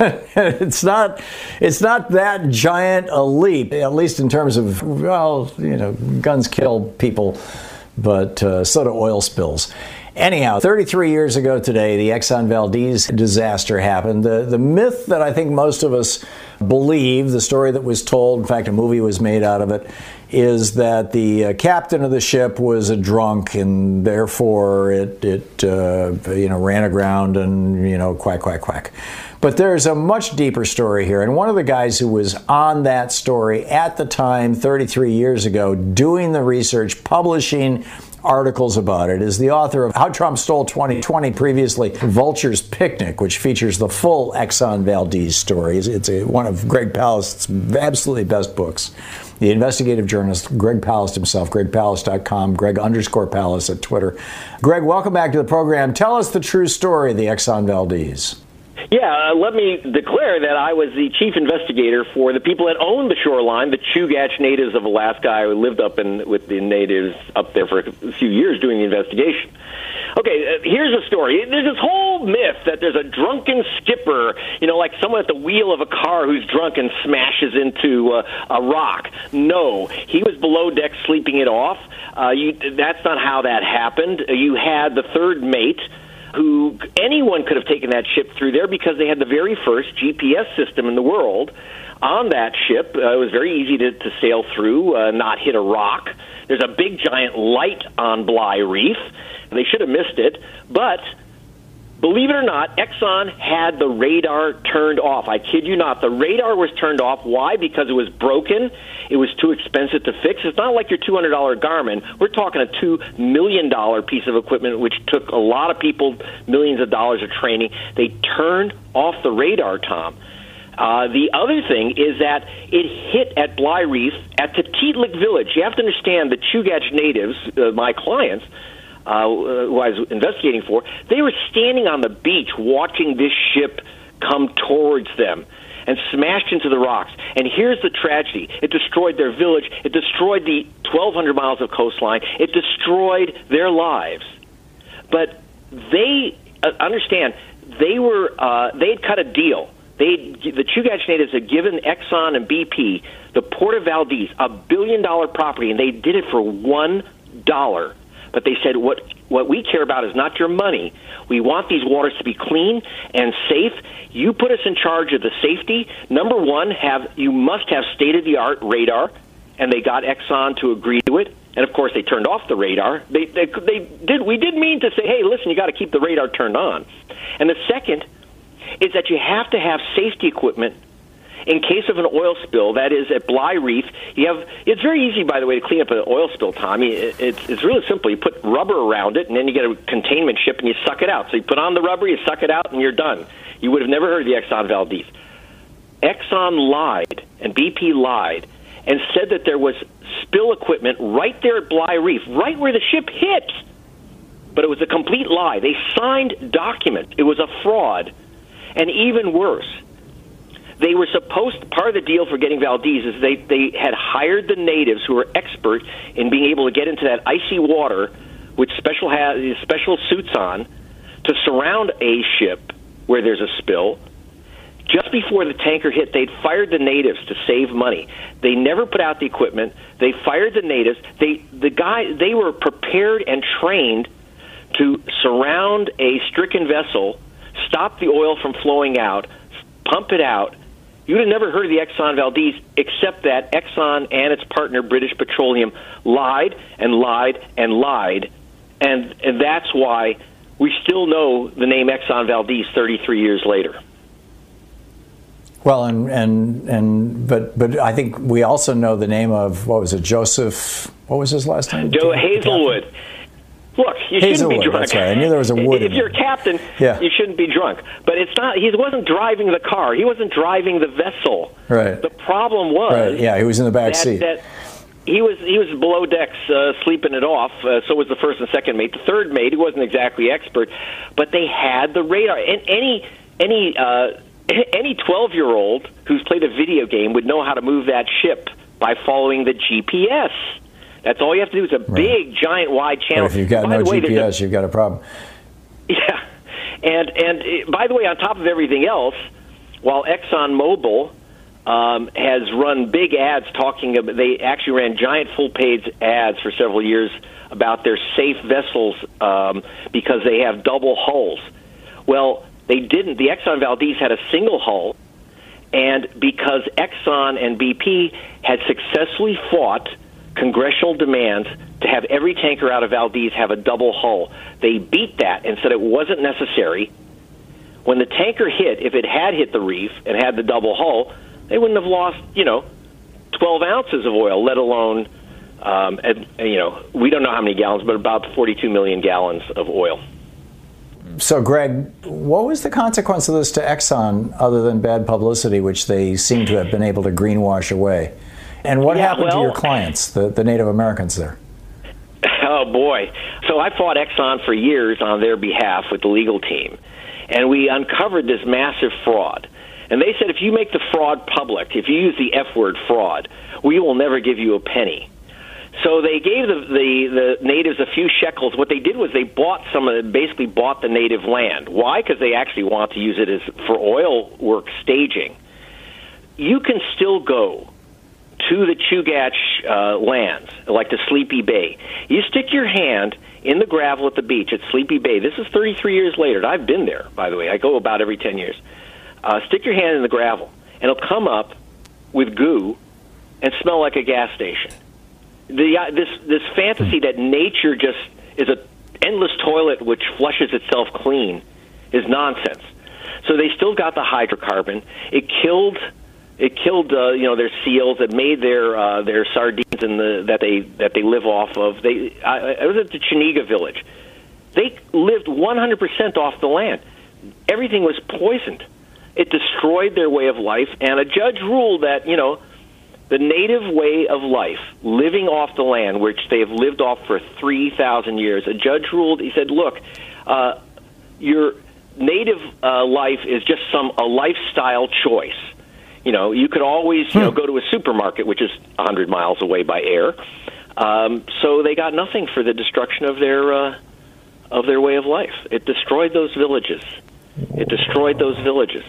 <laughs> it's not it's not that giant a leap, at least in terms of well, you know, guns kill people, but uh, so do oil spills. Anyhow, 33 years ago today, the Exxon Valdez disaster happened. The, the myth that I think most of us believe, the story that was told, in fact, a movie was made out of it, is that the uh, captain of the ship was a drunk and therefore it, it uh, you know, ran aground and, you know, quack, quack, quack. But there's a much deeper story here. And one of the guys who was on that story at the time, 33 years ago, doing the research, publishing articles about it is the author of How Trump Stole 2020, previously Vulture's Picnic, which features the full Exxon Valdez story. It's one of Greg Palast's absolutely best books. The investigative journalist Greg Palast himself, gregpalast.com, Greg underscore Palast at Twitter. Greg, welcome back to the program. Tell us the true story of the Exxon Valdez. Yeah, uh, let me declare that I was the chief investigator for the people that own the shoreline, the Chugach natives of Alaska. I lived up in with the natives up there for a few years doing the investigation. Okay, uh, here's a story. There's this whole myth that there's a drunken skipper, you know, like someone at the wheel of a car who's drunk and smashes into uh, a rock. No, he was below deck sleeping it off. Uh, you, that's not how that happened. Uh, you had the third mate who anyone could have taken that ship through there because they had the very first GPS system in the world on that ship. Uh, it was very easy to, to sail through, uh, not hit a rock. There's a big giant light on Bligh Reef. They should have missed it, but Believe it or not, Exxon had the radar turned off. I kid you not. The radar was turned off. Why? Because it was broken. It was too expensive to fix. It's not like your $200 Garmin. We're talking a $2 million piece of equipment, which took a lot of people millions of dollars of training. They turned off the radar, Tom. Uh, the other thing is that it hit at Bligh Reef at Tatitlek Village. You have to understand the Chugach natives, uh, my clients, uh, who I was investigating for, they were standing on the beach watching this ship come towards them and smashed into the rocks. And here's the tragedy it destroyed their village, it destroyed the 1,200 miles of coastline, it destroyed their lives. But they uh, understand they were uh, they had cut a deal. They the Chugach natives had given Exxon and BP the Port of Valdez a billion dollar property, and they did it for one dollar. But they said what what we care about is not your money. We want these waters to be clean and safe. You put us in charge of the safety. Number one, have you must have state of the art radar, and they got Exxon to agree to it. And of course, they turned off the radar. They they, they did. We did mean to say, hey, listen, you got to keep the radar turned on. And the second is that you have to have safety equipment in case of an oil spill, that is at Bligh Reef, you have. It's very easy, by the way, to clean up an oil spill, Tommy. It's it's really simple. You put rubber around it, and then you get a containment ship, and you suck it out. So you put on the rubber, you suck it out, and you're done. You would have never heard of the Exxon Valdez. Exxon lied, and BP lied, and said that there was spill equipment right there at Bligh Reef, right where the ship hit. But it was a complete lie. They signed documents. It was a fraud. And even worse, they were supposed part of the deal for getting Valdez is they they had hired the natives who were expert in being able to get into that icy water with special ha- special suits on to surround a ship where there's a spill. Just before the tanker hit, they'd fired the natives to save money. They never put out the equipment. They fired the natives. They the guy they were prepared and trained to surround a stricken vessel, stop the oil from flowing out, pump it out, you would have never heard of the Exxon Valdez except that Exxon and its partner British Petroleum lied and lied and lied, and, and that's why we still know the name Exxon Valdez 33 years later. Well, and and and but but I think we also know the name of what was it, Joseph? What was his last name? Joe Hazelwood. Look, you Hazelwood, shouldn't be drunk. That's right. I knew there was a wood. If you're a captain, Yeah. you shouldn't be drunk. But it's not. He wasn't driving the car. He wasn't driving the vessel. Right. The problem was Right. Yeah, he was in the back that, seat. that he was he was below decks uh, sleeping it off. Uh, so was the first and second mate. The third mate, he wasn't exactly expert, but they had the radar. And any any uh, <clears throat> any twelve year old who's played a video game would know how to move that ship by following the GPS. That's all you have to do. Is a big, giant, wide But channel. if you've got By no way, there's a- GPS, you've got a problem. <laughs> yeah, and and uh, by the way, on top of everything else, while ExxonMobil um, has run big ads talking about, they actually ran giant full page ads for several years about their safe vessels um, because they have double hulls. Well, they didn't. The Exxon Valdez had a single hull, and because Exxon and BP had successfully fought congressional demands to have every tanker out of Valdez have a double hull, they beat that and said it wasn't necessary. When the tanker hit, if it had hit the reef and had the double hull, they wouldn't have lost, you know, 12 ounces of oil, let alone, um, and, you know, we don't know how many gallons, but about 42 million gallons of oil. So, Greg, what was the consequence of this to Exxon other than bad publicity, which they seem to have been able to greenwash away? And what Yeah, happened to your clients, the, the Native Americans there? <laughs> Oh boy! So I fought Exxon for years on their behalf with the legal team, and we uncovered this massive fraud. And they said if you make the fraud public, if you use the F word fraud, we will never give you a penny. So they gave the, the the natives a few shekels. What they did was they bought some of the, basically bought the native land. Why? Because they actually want to use it as for oil work staging. You can still go to the Chugach uh, lands, like the Sleepy Bay. You stick your hand in the gravel at the beach at Sleepy Bay. This is 33 years later. and I've been there, by the way. I go about every 10 years. Uh, stick your hand in the gravel, and it'll come up with goo and smell like a gas station. The uh, this this fantasy that nature just is a endless toilet which flushes itself clean is nonsense. So they still got the hydrocarbon. It killed it killed uh, you know their seals. It made their uh, their sardines in the that they that they live off of. They I, I was at the Chenega village. They lived 100% off the land. Everything was poisoned. It destroyed their way of life, and a judge ruled that you know the native way of life, living off the land, which they have lived off for 3,000 years. A judge ruled, he said, look, uh, your native uh, life is just some a lifestyle choice. You know, you could always, you know, go to a supermarket, which is a 100 miles away by air. Um, so they got nothing for the destruction of their uh, of their way of life. It destroyed those villages. It destroyed those villages.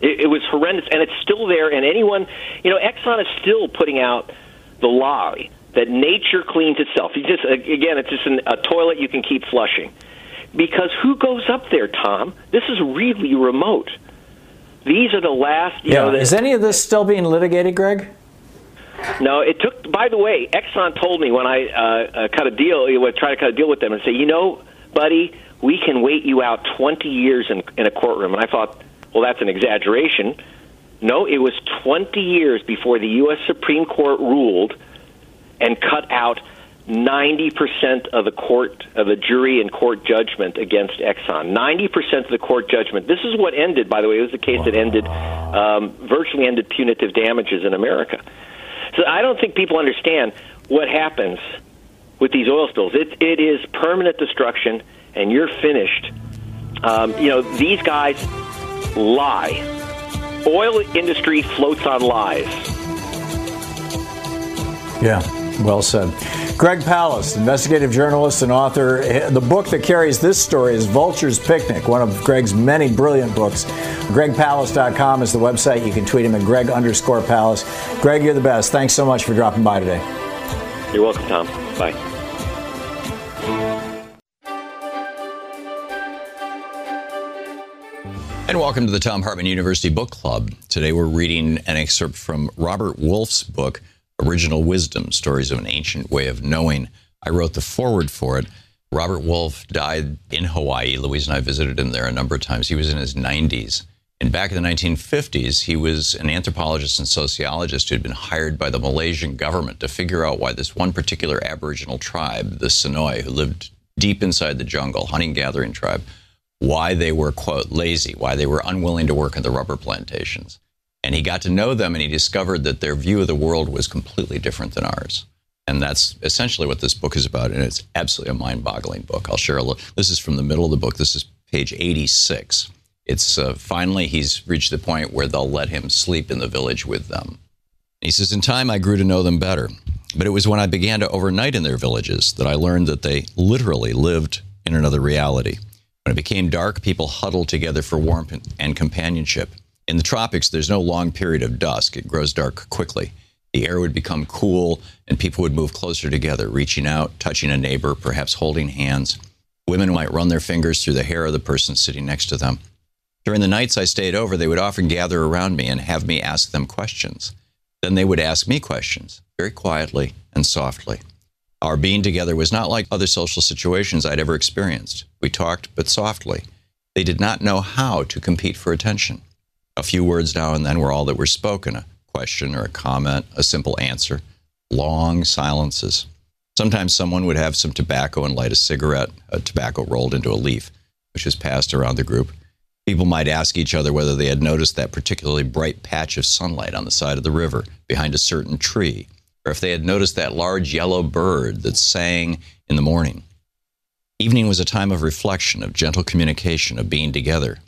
It, it was horrendous, and it's still there. And anyone, you know, Exxon is still putting out the lie that nature cleans itself. You just again, it's just an, a toilet you can keep flushing. Because who goes up there, Tom? This is really remote. These are the last. You yeah. know, Is any of this still being litigated, Greg? no, it took. By the way, Exxon told me when I uh, uh, cut a deal, you would try to cut a deal with them, and say, you know, buddy, we can wait you out 20 years in, in a courtroom. And I thought, well, that's an exaggeration. No, it was 20 years before the U.S. Supreme Court ruled and cut out 90% of the court, of the jury and court judgment against Exxon. 90% of the court judgment. This is what ended, by the way, it was the case that ended, um, virtually ended punitive damages in America. So I don't think people understand what happens with these oil spills. It, it is permanent destruction, and you're finished. Um, you know, these guys lie. Oil industry floats on lies. Yeah, well said. Greg Palast, investigative journalist and author. The book that carries this story is Vulture's Picnic, one of Greg's many brilliant books. GregPalast.com is the website. You can tweet him at Greg underscore Palast. Greg, you're the best. Thanks so much for dropping by today. You're welcome, Tom. Bye. And welcome to the Thom Hartmann University Book Club. Today we're reading an excerpt from Robert Wolff's book, Original Wisdom Stories of an Ancient Way of Knowing. I wrote the foreword for it. Robert Wolff died in Hawaii. Louise and I visited him there a number of times. He was in his 90s. And back in the 1950s, he was an anthropologist and sociologist who had been hired by the Malaysian government to figure out why this one particular Aboriginal tribe, the Sonoy, who lived deep inside the jungle, hunting gathering tribe, why they were, quote, lazy, why they were unwilling to work in the rubber plantations. And he got to know them and he discovered that their view of the world was completely different than ours. And that's essentially what this book is about. And it's absolutely a mind boggling book. I'll share a little. This is from the middle of the book. This is page 86. It's uh, finally, he's reached the point where they'll let him sleep in the village with them. He says, In time, I grew to know them better. But it was when I began to overnight in their villages that I learned that they literally lived in another reality. When it became dark, people huddled together for warmth and companionship. In the tropics, there's no long period of dusk. It grows dark quickly. The air would become cool, and people would move closer together, reaching out, touching a neighbor, perhaps holding hands. Women might run their fingers through the hair of the person sitting next to them. During the nights I stayed over, they would often gather around me and have me ask them questions. Then they would ask me questions, very quietly and softly. Our being together was not like other social situations I'd ever experienced. We talked, but softly. They did not know how to compete for attention. A few words now and then were all that were spoken a question or a comment, a simple answer, long silences. Sometimes someone would have some tobacco and light a cigarette, a tobacco rolled into a leaf, which was passed around the group. People might ask each other whether they had noticed that particularly bright patch of sunlight on the side of the river behind a certain tree, or if they had noticed that large yellow bird that sang in the morning. Evening was a time of reflection, of gentle communication, of being together.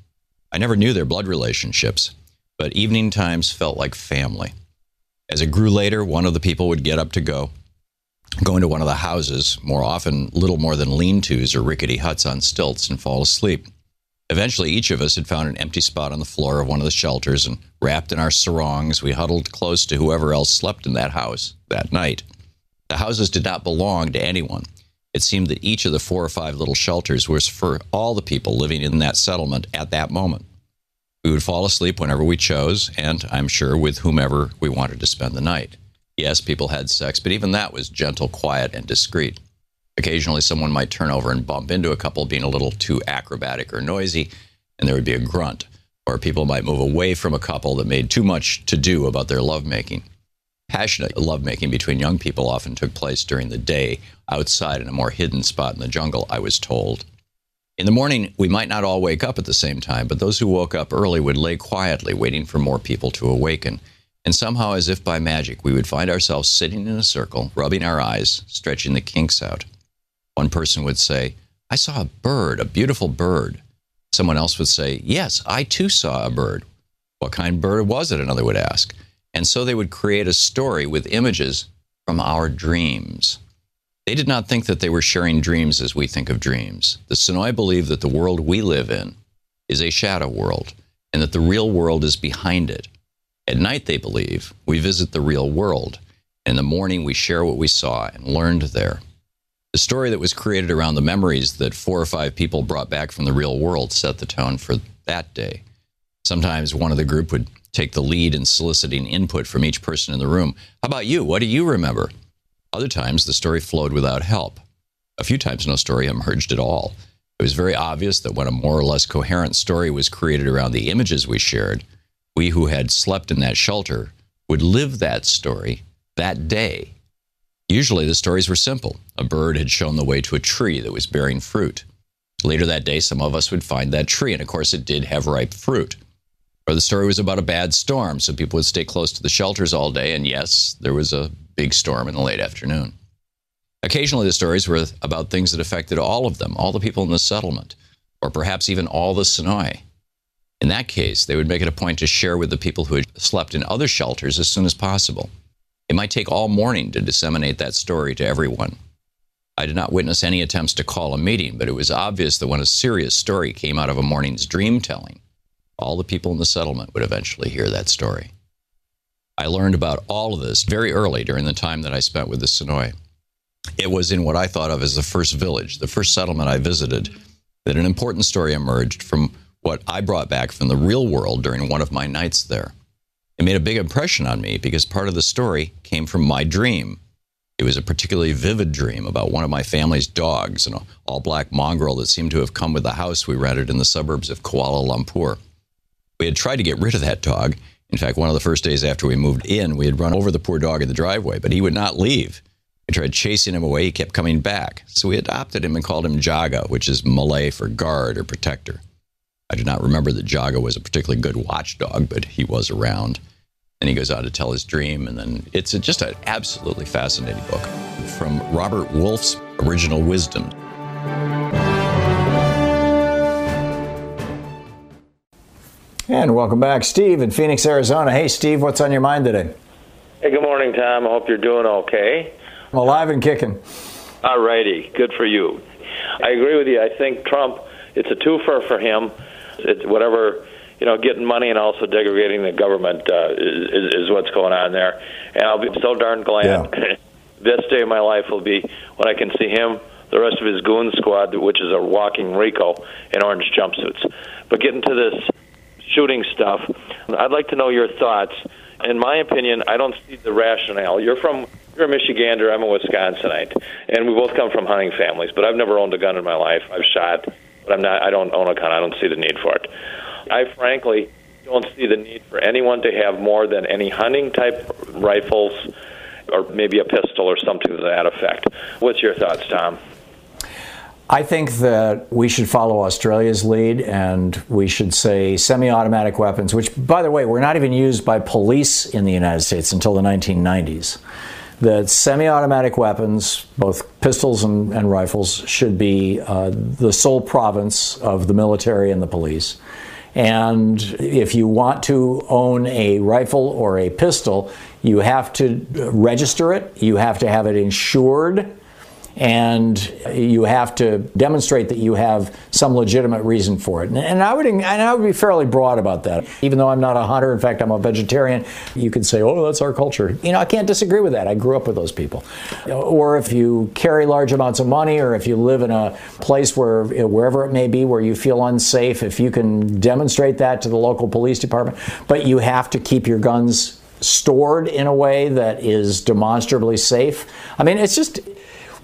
I never knew their blood relationships, but evening times felt like family. As it grew later, one of the people would get up to go, go into one of the houses, more often little more than lean tos or rickety huts on stilts, and fall asleep. Eventually, each of us had found an empty spot on the floor of one of the shelters, and wrapped in our sarongs, we huddled close to whoever else slept in that house that night. The houses did not belong to anyone. It seemed that each of the four or five little shelters was for all the people living in that settlement at that moment. We would fall asleep whenever we chose, and I'm sure with whomever we wanted to spend the night. Yes, people had sex, but even that was gentle, quiet, and discreet. Occasionally, someone might turn over and bump into a couple being a little too acrobatic or noisy, and there would be a grunt. Or people might move away from a couple that made too much to do about their lovemaking. Passionate lovemaking between young people often took place during the day, outside in a more hidden spot in the jungle, I was told. In the morning, we might not all wake up at the same time, but those who woke up early would lay quietly, waiting for more people to awaken. And somehow, as if by magic, we would find ourselves sitting in a circle, rubbing our eyes, stretching the kinks out. One person would say, I saw a bird, a beautiful bird. Someone else would say, Yes, I too saw a bird. What kind of bird was it? Another would ask. And so they would create a story with images from our dreams. They did not think that they were sharing dreams as we think of dreams. The Sonoy believed that the world we live in is a shadow world and that the real world is behind it. At night, they believe, we visit the real world. In the morning, we share what we saw and learned there. The story that was created around the memories that four or five people brought back from the real world set the tone for that day. Sometimes one of the group would take the lead in soliciting input from each person in the room. How about you? What do you remember? Other times, the story flowed without help. A few times, no story emerged at all. It was very obvious that when a more or less coherent story was created around the images we shared, we who had slept in that shelter would live that story that day Usually the stories were simple. A bird had shown the way to a tree that was bearing fruit. Later that day, some of us would find that tree, and of course, it did have ripe fruit. Or the story was about a bad storm, so people would stay close to the shelters all day, and yes, there was a big storm in the late afternoon. Occasionally, the stories were about things that affected all of them, all the people in the settlement, or perhaps even all the Sonoy. In that case, they would make it a point to share with the people who had slept in other shelters as soon as possible. It might take all morning to disseminate that story to everyone. I did not witness any attempts to call a meeting, but it was obvious that when a serious story came out of a morning's dream telling, all the people in the settlement would eventually hear that story. I learned about all of this very early during the time that I spent with the Sonoy. It was in what I thought of as the first village, the first settlement I visited, that an important story emerged from what I brought back from the real world during one of my nights there. It made a big impression on me because part of the story came from my dream. It was a particularly vivid dream about one of my family's dogs, an all black mongrel that seemed to have come with the house we rented in the suburbs of Kuala Lumpur. We had tried to get rid of that dog. In fact, one of the first days after we moved in, we had run over the poor dog in the driveway, but he would not leave. We tried chasing him away, he kept coming back. So we adopted him and called him Jaga, which is Malay for guard or protector. I do not remember that Jaga was a particularly good watchdog, but he was around. And he goes on to tell his dream, and then it's just an absolutely fascinating book from Robert Wolff's Original Wisdom. And welcome back, Steve in Phoenix, Arizona. Hey, Steve, what's on your mind today? Hey, good morning, Tom. I hope you're doing okay. I'm alive and kicking. All righty, good for you. I agree with you. I think Trump, it's a twofer for him. It's whatever, you know, getting money and also degrading the government uh, is, is what's going on there. And I'll be so darn glad. Yeah. <laughs> this day of my life will be when I can see him, the rest of his goon squad, which is a walking RICO in orange jumpsuits. But getting to this shooting stuff, I'd like to know your thoughts. In my opinion, I don't see the rationale. You're from you're a Michigander, I'm a Wisconsinite, and we both come from hunting families. But I've never owned a gun in my life. I've shot, but I'm not. I don't own a gun. I don't see the need for it. I frankly don't see the need for anyone to have more than any hunting type rifles, or maybe a pistol or something to that effect. What's your thoughts, Tom? I think that we should follow Australia's lead and we should say semi automatic weapons, which, by the way, were not even used by police in the United States until the 1990s. That semi automatic weapons, both pistols and, and rifles, should be uh, the sole province of the military and the police. And if you want to own a rifle or a pistol, you have to register it, you have to have it insured and you have to demonstrate that you have some legitimate reason for it. And, I would and I would be fairly broad about that. Even though I'm not a hunter, in fact, I'm a vegetarian. You could say, "Oh, that's our culture." You know, I can't disagree with that. I grew up with those people. Or if you carry large amounts of money, or if you live in a place where wherever it may be where you feel unsafe, if you can demonstrate that to the local police department, but you have to keep your guns stored in a way that is demonstrably safe. I mean, it's just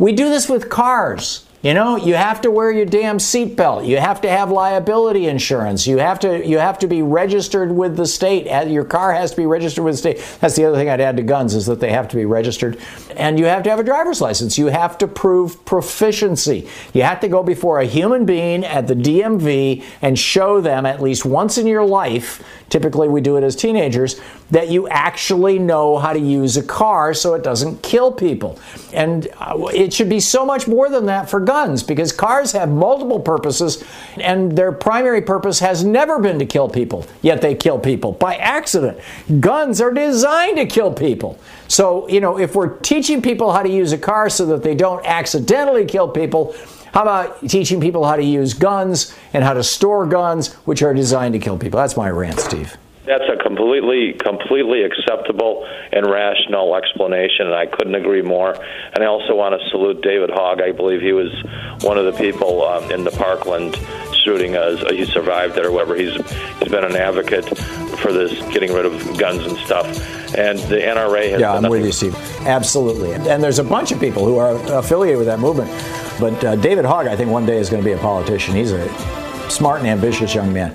we do this with cars. You know, you have to wear your damn seatbelt. You have to have liability insurance. You have to you have to be registered with the state. Uh, your car has to be registered with the state. That's the other thing I'd add to guns is that they have to be registered, and you have to have a driver's license. You have to prove proficiency. You have to go before a human being at the DMV and show them at least once in your life. Typically, we do it as teenagers that you actually know how to use a car so it doesn't kill people. And uh, it should be so much more than that for guns because cars have multiple purposes and their primary purpose has never been to kill people, yet they kill people by accident. Guns are designed to kill people. So, you know, if we're teaching people how to use a car so that they don't accidentally kill people, how about teaching people how to use guns and how to store guns, which are designed to kill people? That's my rant, Steve. That's a completely, completely acceptable and rational explanation, and I couldn't agree more. And I also want to salute David Hogg. I believe he was one of the people um, in the Parkland shooting. As he survived it or whatever. He's he's been an advocate for this, getting rid of guns and stuff. And the NRA has. Yeah, I'm with you, Steve. Absolutely. And there's a bunch of people who are affiliated with that movement. But uh, David Hogg, I think one day is going to be a politician. He's a smart and ambitious young man.